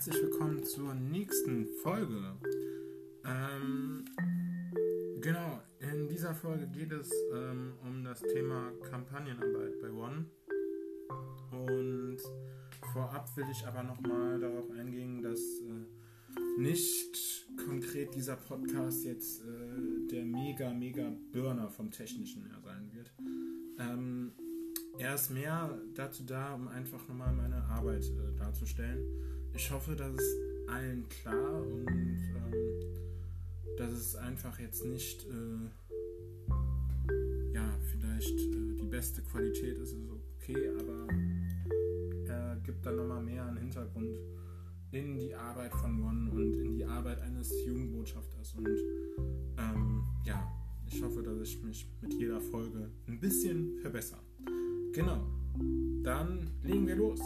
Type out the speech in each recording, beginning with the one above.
herzlich willkommen zur nächsten Folge. Ähm, genau, in dieser Folge geht es ähm, um das Thema Kampagnenarbeit bei One. Und vorab will ich aber nochmal darauf eingehen, dass äh, nicht konkret dieser Podcast jetzt äh, der mega, mega Burner vom Technischen her sein wird. Ähm, er ist mehr dazu da, um einfach nochmal meine Arbeit äh, darzustellen. Ich hoffe, dass es allen klar und ähm, dass es einfach jetzt nicht, äh, ja, vielleicht äh, die beste Qualität ist, ist okay, aber er gibt dann nochmal mehr an Hintergrund in die Arbeit von One und in die Arbeit eines Jugendbotschafters. Und ähm, ja, ich hoffe, dass ich mich mit jeder Folge ein bisschen verbessere. Genau. Dann legen wir los.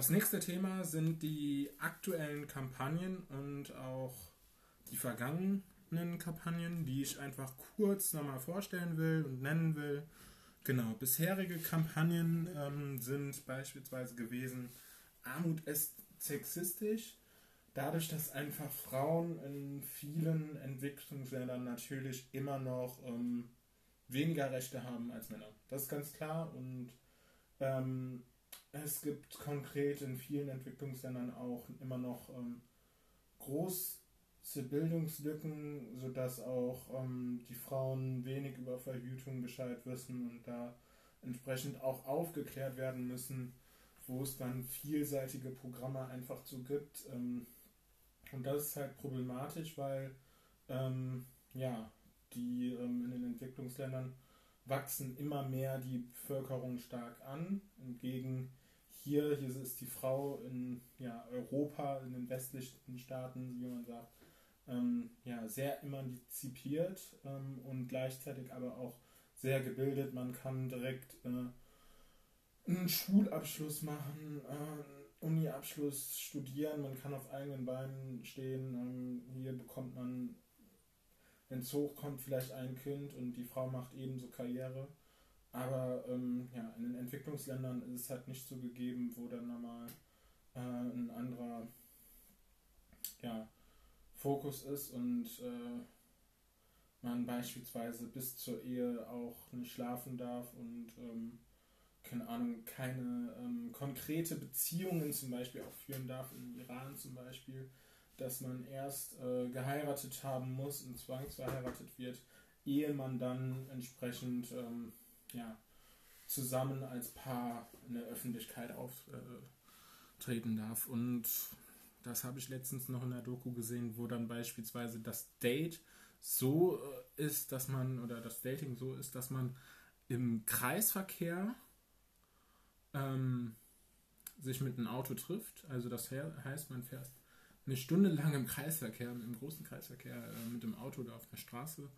Das nächste Thema sind die aktuellen Kampagnen und auch die vergangenen Kampagnen, die ich einfach kurz nochmal vorstellen will und nennen will. Genau, bisherige Kampagnen ähm, sind beispielsweise gewesen, Armut ist sexistisch, dadurch, dass einfach Frauen in vielen Entwicklungsländern natürlich immer noch ähm, weniger Rechte haben als Männer. Das ist ganz klar und ähm, es gibt konkret in vielen Entwicklungsländern auch immer noch ähm, große Bildungslücken, sodass auch ähm, die Frauen wenig über Verhütung Bescheid wissen und da entsprechend auch aufgeklärt werden müssen, wo es dann vielseitige Programme einfach zu gibt. Ähm, und das ist halt problematisch, weil ähm, ja, die ähm, in den Entwicklungsländern wachsen immer mehr die Bevölkerung stark an. Entgegen hier, hier ist die Frau in ja, Europa, in den westlichen Staaten, wie man sagt, ähm, ja, sehr emanzipiert ähm, und gleichzeitig aber auch sehr gebildet. Man kann direkt äh, einen Schulabschluss machen, äh, Uni-Abschluss studieren, man kann auf eigenen Beinen stehen. Ähm, hier bekommt man, wenn es hochkommt, vielleicht ein Kind und die Frau macht ebenso Karriere. Aber ähm, ja, in den Entwicklungsländern ist es halt nicht so gegeben, wo dann nochmal äh, ein anderer ja, Fokus ist und äh, man beispielsweise bis zur Ehe auch nicht schlafen darf und ähm, keine Ahnung, keine ähm, konkrete Beziehungen zum Beispiel auch führen darf, in Iran zum Beispiel, dass man erst äh, geheiratet haben muss und zwangsverheiratet wird, ehe man dann entsprechend ähm, ja, zusammen als Paar in der Öffentlichkeit auftreten äh, darf. Und das habe ich letztens noch in der Doku gesehen, wo dann beispielsweise das Date so äh, ist, dass man, oder das Dating so ist, dass man im Kreisverkehr ähm, sich mit einem Auto trifft. Also das heißt, man fährt eine Stunde lang im Kreisverkehr, im großen Kreisverkehr äh, mit dem Auto da auf der Straße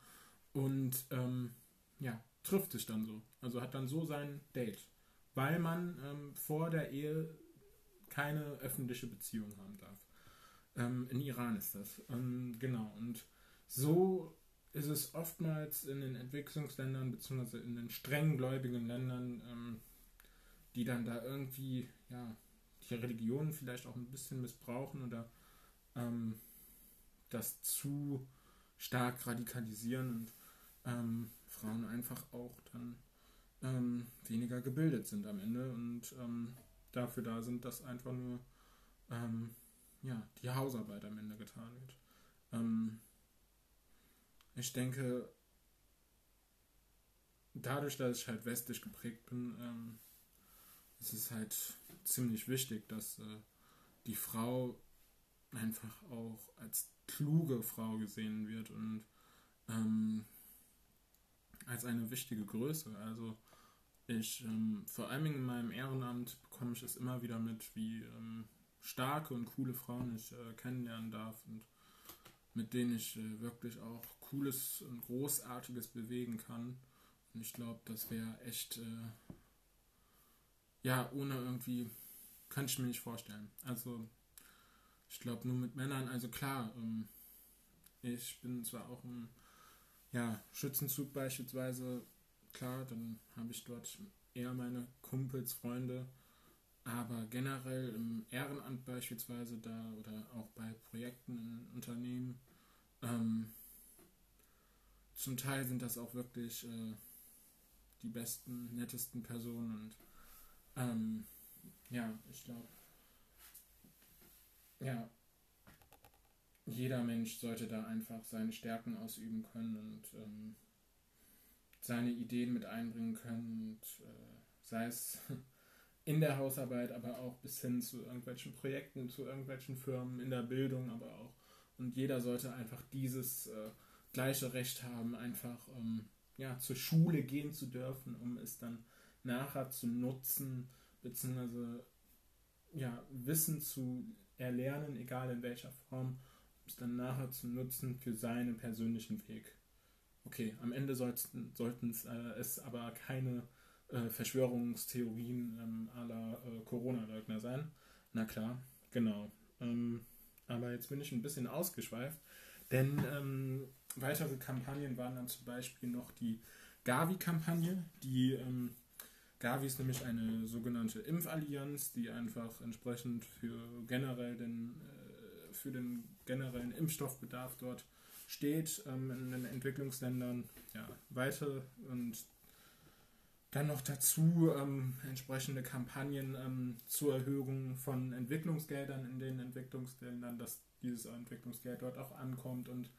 und ähm, ja, trifft sich dann so. Also hat dann so sein Date, weil man ähm, vor der Ehe keine öffentliche Beziehung haben darf. Ähm, in Iran ist das. Ähm, genau. Und so ist es oftmals in den Entwicklungsländern beziehungsweise in den streng gläubigen Ländern ähm, die dann da irgendwie, ja, die Religion vielleicht auch ein bisschen missbrauchen oder ähm, das zu stark radikalisieren und ähm, Frauen einfach auch dann ähm, weniger gebildet sind am Ende und ähm, dafür da sind, dass einfach nur ähm, ja, die Hausarbeit am Ende getan wird. Ähm, ich denke, dadurch, dass ich halt westlich geprägt bin, es ist halt ziemlich wichtig, dass äh, die Frau einfach auch als kluge Frau gesehen wird und ähm, als eine wichtige Größe. Also ich, ähm, vor allem in meinem Ehrenamt bekomme ich es immer wieder mit, wie ähm, starke und coole Frauen ich äh, kennenlernen darf und mit denen ich äh, wirklich auch Cooles und Großartiges bewegen kann. Und ich glaube, das wäre echt äh, ja, ohne irgendwie, kann ich mir nicht vorstellen. Also, ich glaube nur mit Männern, also klar, ähm, ich bin zwar auch im ja, Schützenzug beispielsweise, klar, dann habe ich dort eher meine Kumpels, Freunde. Aber generell im Ehrenamt beispielsweise da oder auch bei Projekten in Unternehmen, ähm, zum Teil sind das auch wirklich äh, die besten, nettesten Personen und ähm, ja, ich glaube, ja, jeder Mensch sollte da einfach seine Stärken ausüben können und ähm, seine Ideen mit einbringen können und äh, sei es in der Hausarbeit, aber auch bis hin zu irgendwelchen Projekten, zu irgendwelchen Firmen, in der Bildung, aber auch. Und jeder sollte einfach dieses äh, gleiche Recht haben, einfach ähm, ja, zur Schule gehen zu dürfen, um es dann nachher zu nutzen, beziehungsweise ja, Wissen zu erlernen, egal in welcher Form, um es dann nachher zu nutzen für seinen persönlichen Weg. Okay, am Ende sollten, äh, es aber keine äh, Verschwörungstheorien ähm, aller äh, Corona-Leugner sein. Na klar, genau. Ähm, aber jetzt bin ich ein bisschen ausgeschweift, denn ähm, weitere Kampagnen waren dann zum Beispiel noch die Gavi-Kampagne. Die ähm, Gavi ist nämlich eine sogenannte Impfallianz, die einfach entsprechend für generell den, äh, für den generellen Impfstoffbedarf dort steht ähm, in den Entwicklungsländern. Ja, weiter und dann noch dazu ähm, entsprechende Kampagnen ähm, zur Erhöhung von Entwicklungsgeldern in den Entwicklungsländern, dass dieses Entwicklungsgeld dort auch ankommt und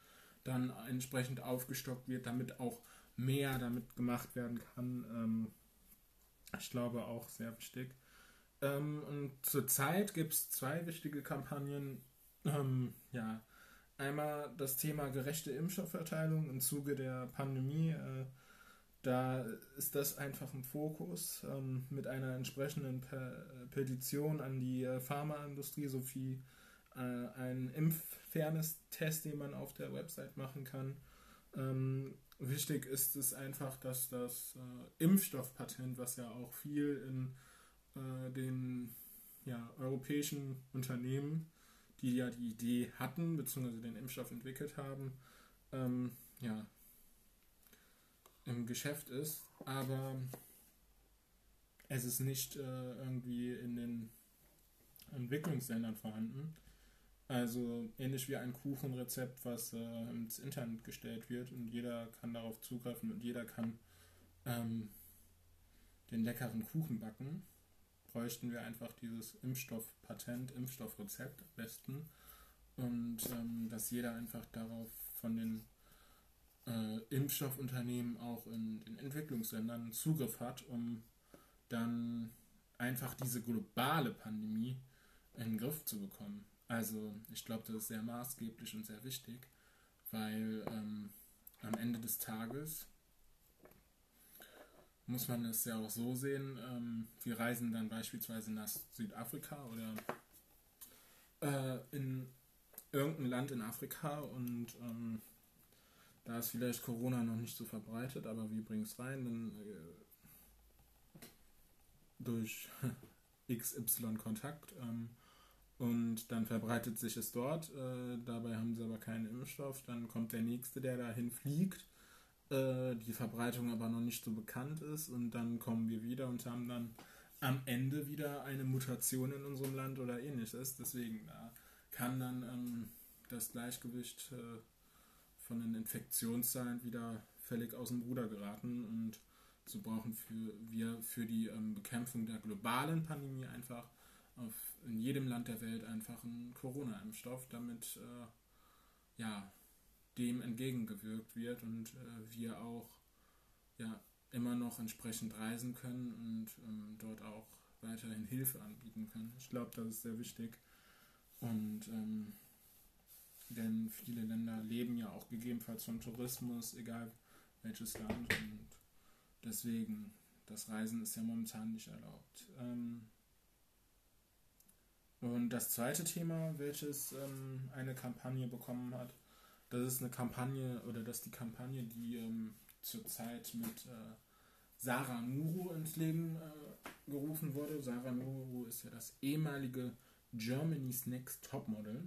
dann entsprechend aufgestockt wird, damit auch mehr damit gemacht werden kann. Ähm, ich glaube auch sehr wichtig. Ähm, und zurzeit gibt es zwei wichtige Kampagnen. Ähm, ja, einmal das Thema gerechte Impfstoffverteilung im Zuge der Pandemie. Äh, da ist das einfach im Fokus ähm, mit einer entsprechenden Pe Petition an die äh, Pharmaindustrie sowie äh, einen Impffairness-Test, den man auf der Website machen kann. Ähm, wichtig ist es einfach, dass das äh, Impfstoffpatent, was ja auch viel in äh, den ja, europäischen Unternehmen, die ja die Idee hatten, beziehungsweise den Impfstoff entwickelt haben, ähm, ja, im Geschäft ist, aber es ist nicht äh, irgendwie in den Entwicklungsländern vorhanden. Also ähnlich wie ein Kuchenrezept, was äh, ins Internet gestellt wird und jeder kann darauf zugreifen und jeder kann ähm, den leckeren Kuchen backen, bräuchten wir einfach dieses Impfstoffpatent, Impfstoffrezept am besten und ähm, dass jeder einfach darauf von den äh, Impfstoffunternehmen auch in den Entwicklungsländern Zugriff hat, um dann einfach diese globale Pandemie in den Griff zu bekommen. Also ich glaube, das ist sehr maßgeblich und sehr wichtig, weil ähm, am Ende des Tages muss man es ja auch so sehen, ähm, wir reisen dann beispielsweise nach Südafrika oder äh, in irgendein Land in Afrika und ähm, da ist vielleicht Corona noch nicht so verbreitet, aber wie bringen es rein? Dann äh, durch XY Kontakt. Ähm, und dann verbreitet sich es dort. Äh, dabei haben sie aber keinen Impfstoff. Dann kommt der nächste, der dahin fliegt. Äh, die Verbreitung aber noch nicht so bekannt ist. Und dann kommen wir wieder und haben dann am Ende wieder eine Mutation in unserem Land oder ähnliches. Deswegen da kann dann ähm, das Gleichgewicht äh, von den Infektionszahlen wieder völlig aus dem Ruder geraten und so brauchen für, wir für die ähm, Bekämpfung der globalen Pandemie einfach auf, in jedem Land der Welt einfach einen Corona-Impfstoff, damit äh, ja, dem entgegengewirkt wird und äh, wir auch ja, immer noch entsprechend reisen können und ähm, dort auch weiterhin Hilfe anbieten können. Ich glaube, das ist sehr wichtig. Und ähm, denn viele Länder leben ja auch gegebenenfalls vom Tourismus, egal welches Land. Und deswegen, das Reisen ist ja momentan nicht erlaubt. Ähm, und das zweite Thema, welches ähm, eine Kampagne bekommen hat, das ist eine Kampagne oder das ist die Kampagne, die ähm, zurzeit mit äh, Sarah Nuru ins Leben äh, gerufen wurde. Sarah Nuru ist ja das ehemalige Germany's Next Topmodel.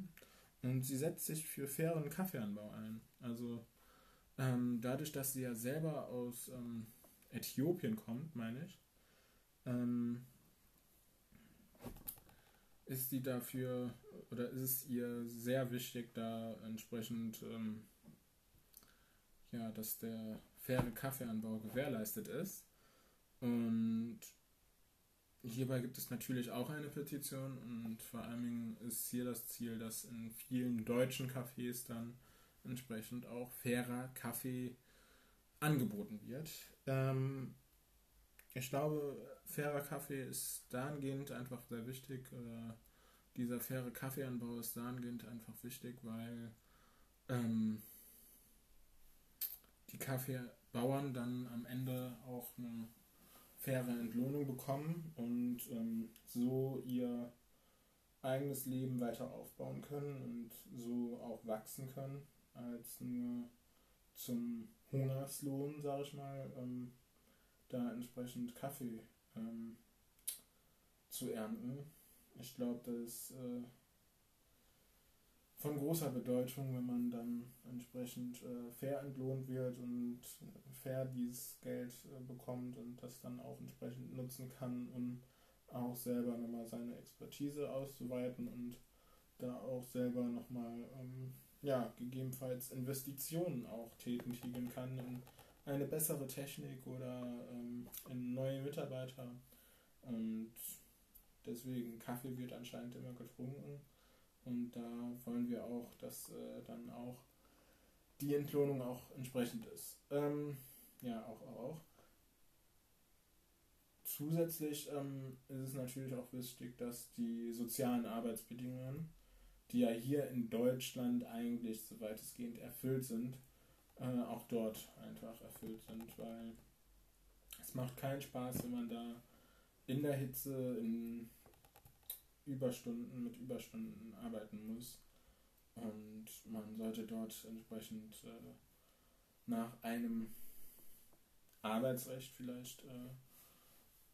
Und sie setzt sich für fairen Kaffeeanbau ein. Also ähm, dadurch, dass sie ja selber aus ähm, Äthiopien kommt, meine ich, ähm, ist sie dafür oder ist es ihr sehr wichtig, da entsprechend ähm, ja, dass der faire Kaffeeanbau gewährleistet ist. Und hierbei gibt es natürlich auch eine Petition und vor allen Dingen ist hier das Ziel, dass in vielen deutschen Cafés dann entsprechend auch fairer Kaffee angeboten wird. Ähm, ich glaube, fairer Kaffee ist dahingehend einfach sehr wichtig. Oder dieser faire Kaffeeanbau ist dahingehend einfach wichtig, weil ähm, die Kaffeebauern dann am Ende auch eine faire Entlohnung bekommen und ähm, so ihr eigenes Leben weiter aufbauen können und so auch wachsen können, als nur zum Hungerslohn, sage ich mal, ähm, da entsprechend Kaffee ähm, zu ernten. Ich glaube, das ist äh, von großer Bedeutung, wenn man dann entsprechend äh, fair entlohnt wird und fair dieses Geld äh, bekommt und das dann auch entsprechend nutzen kann, um auch selber nochmal seine Expertise auszuweiten und da auch selber nochmal ähm, ja, gegebenenfalls Investitionen auch tätigen kann in eine bessere Technik oder in neue Mitarbeiter. Und deswegen, Kaffee wird anscheinend immer getrunken. Und da wollen wir auch, dass äh, dann auch die Entlohnung auch entsprechend ist. Ähm, ja, auch, auch, auch. Zusätzlich ähm, ist es natürlich auch wichtig, dass die sozialen Arbeitsbedingungen, die ja hier in Deutschland eigentlich so weitestgehend erfüllt sind, äh, auch dort einfach erfüllt sind, weil es macht keinen Spaß, wenn man da in der Hitze, in Überstunden mit Überstunden arbeiten muss. Und man sollte dort entsprechend äh, nach einem Arbeitsrecht vielleicht äh,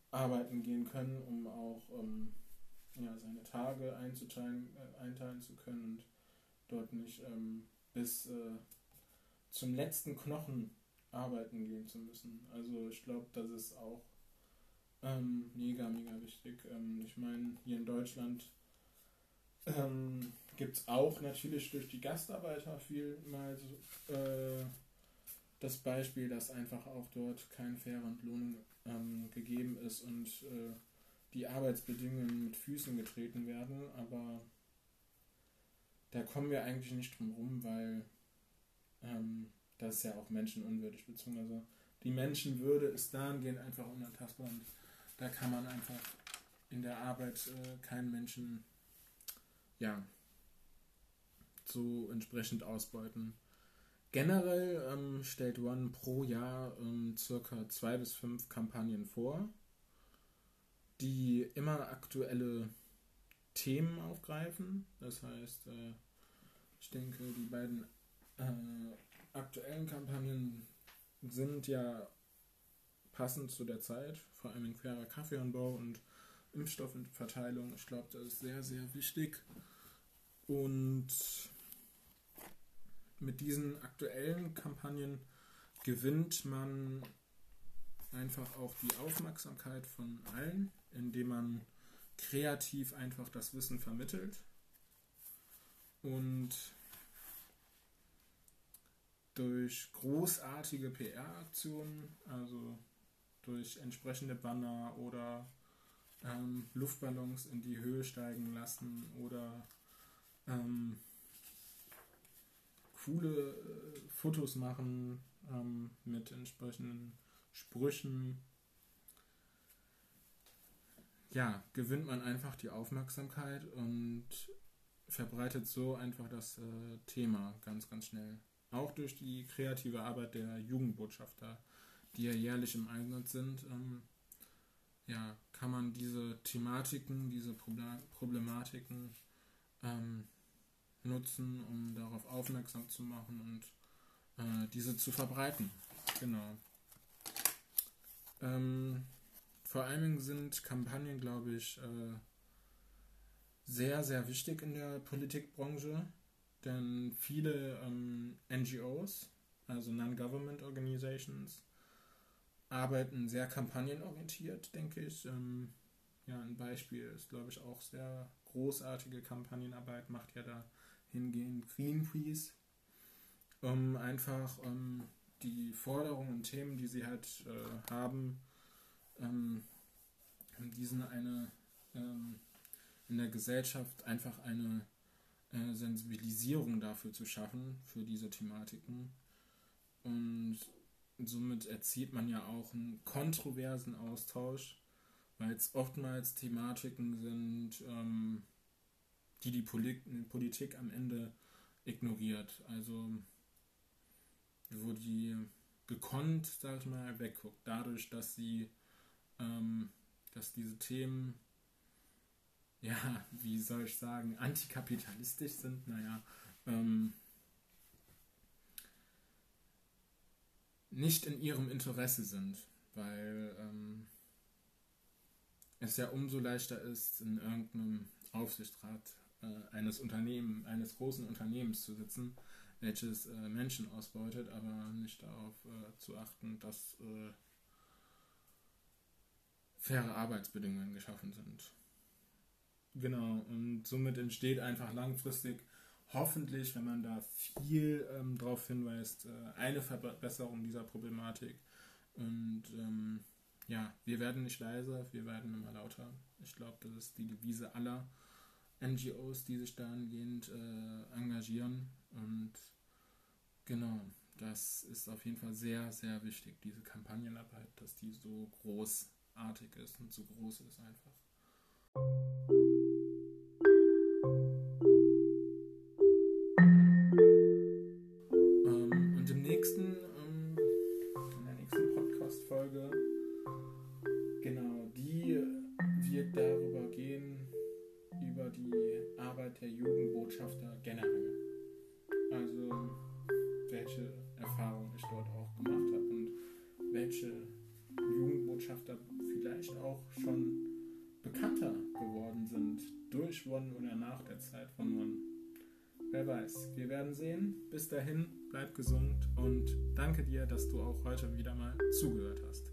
arbeiten gehen können, um auch ähm, ja, seine Tage einzuteilen, äh, einteilen zu können und dort nicht ähm, bis äh, zum letzten Knochen arbeiten gehen zu müssen. Also ich glaube, das ist auch ähm, mega, mega wichtig. Ähm, ich meine, hier in Deutschland ähm, gibt es auch natürlich durch die Gastarbeiter viel mal so, äh, das Beispiel, dass einfach auch dort kein fairer Entlohnung ähm, gegeben ist und äh, die Arbeitsbedingungen mit Füßen getreten werden, aber da kommen wir eigentlich nicht drum rum, weil ähm, das ist ja auch menschenunwürdig, beziehungsweise die Menschenwürde ist dahingehend einfach unantastbar und da kann man einfach in der Arbeit äh, keinen Menschen ja so entsprechend ausbeuten. Generell ähm, stellt One pro Jahr ähm, circa zwei bis fünf Kampagnen vor, die immer aktuelle Themen aufgreifen. Das heißt, äh, ich denke, die beiden äh, aktuellen Kampagnen sind ja passend zu der Zeit, vor allem in fairer Kaffeeanbau und Impfstoffverteilung. Ich glaube, das ist sehr, sehr wichtig. Und mit diesen aktuellen Kampagnen gewinnt man einfach auch die Aufmerksamkeit von allen, indem man kreativ einfach das Wissen vermittelt. Und durch großartige PR-Aktionen, also durch entsprechende Banner oder ähm, Luftballons in die Höhe steigen lassen oder ähm, coole äh, Fotos machen ähm, mit entsprechenden Sprüchen. Ja, gewinnt man einfach die Aufmerksamkeit und verbreitet so einfach das äh, Thema ganz, ganz schnell. Auch durch die kreative Arbeit der Jugendbotschafter, die ja jährlich im Einsatz sind, ähm, ja, kann man diese Thematiken, diese Problematiken ähm, nutzen, um darauf aufmerksam zu machen und äh, diese zu verbreiten. Genau. Ähm, vor Dingen sind Kampagnen, glaube ich, äh, sehr, sehr wichtig in der Politikbranche, denn viele ähm, NGOs, also Non-Government Organizations, arbeiten sehr kampagnenorientiert, denke ich. Ähm, ja, ein Beispiel ist, glaube ich, auch sehr großartige Kampagnenarbeit, macht ja da hingehend Greenpeace, um einfach ähm, die Forderungen und Themen, die sie halt äh, haben, ähm, diesen eine ähm, in der Gesellschaft einfach eine äh, Sensibilisierung dafür zu schaffen, für diese Thematiken. Und somit erzielt man ja auch einen kontroversen Austausch, weil es oftmals Thematiken sind, ähm, die die Politik am Ende ignoriert. Also wo die gekonnt, sag ich mal, wegguckt. Dadurch, dass sie, ähm, dass diese Themen, ja, wie soll ich sagen, antikapitalistisch sind, naja, ähm, nicht in ihrem Interesse sind, weil ähm, es ja umso leichter ist, in irgendeinem Aufsichtsrat äh, eines Unternehmens, eines großen Unternehmens zu sitzen, welches äh, Menschen ausbeutet, aber nicht darauf äh, zu achten, dass äh, faire Arbeitsbedingungen geschaffen sind. Genau, und somit entsteht einfach langfristig hoffentlich, wenn man da viel ähm, darauf hinweist, äh, eine Verbesserung dieser Problematik. Und ähm, ja, wir werden nicht leiser, wir werden immer lauter. Ich glaube, das ist die Devise aller NGOs, die sich dahingehend äh, engagieren. Und genau, das ist auf jeden Fall sehr, sehr wichtig, diese Kampagnenarbeit, dass die so großartig ist und so groß ist einfach. Wir werden sehen. Bis dahin, bleib gesund und danke dir, dass du auch heute wieder mal zugehört hast.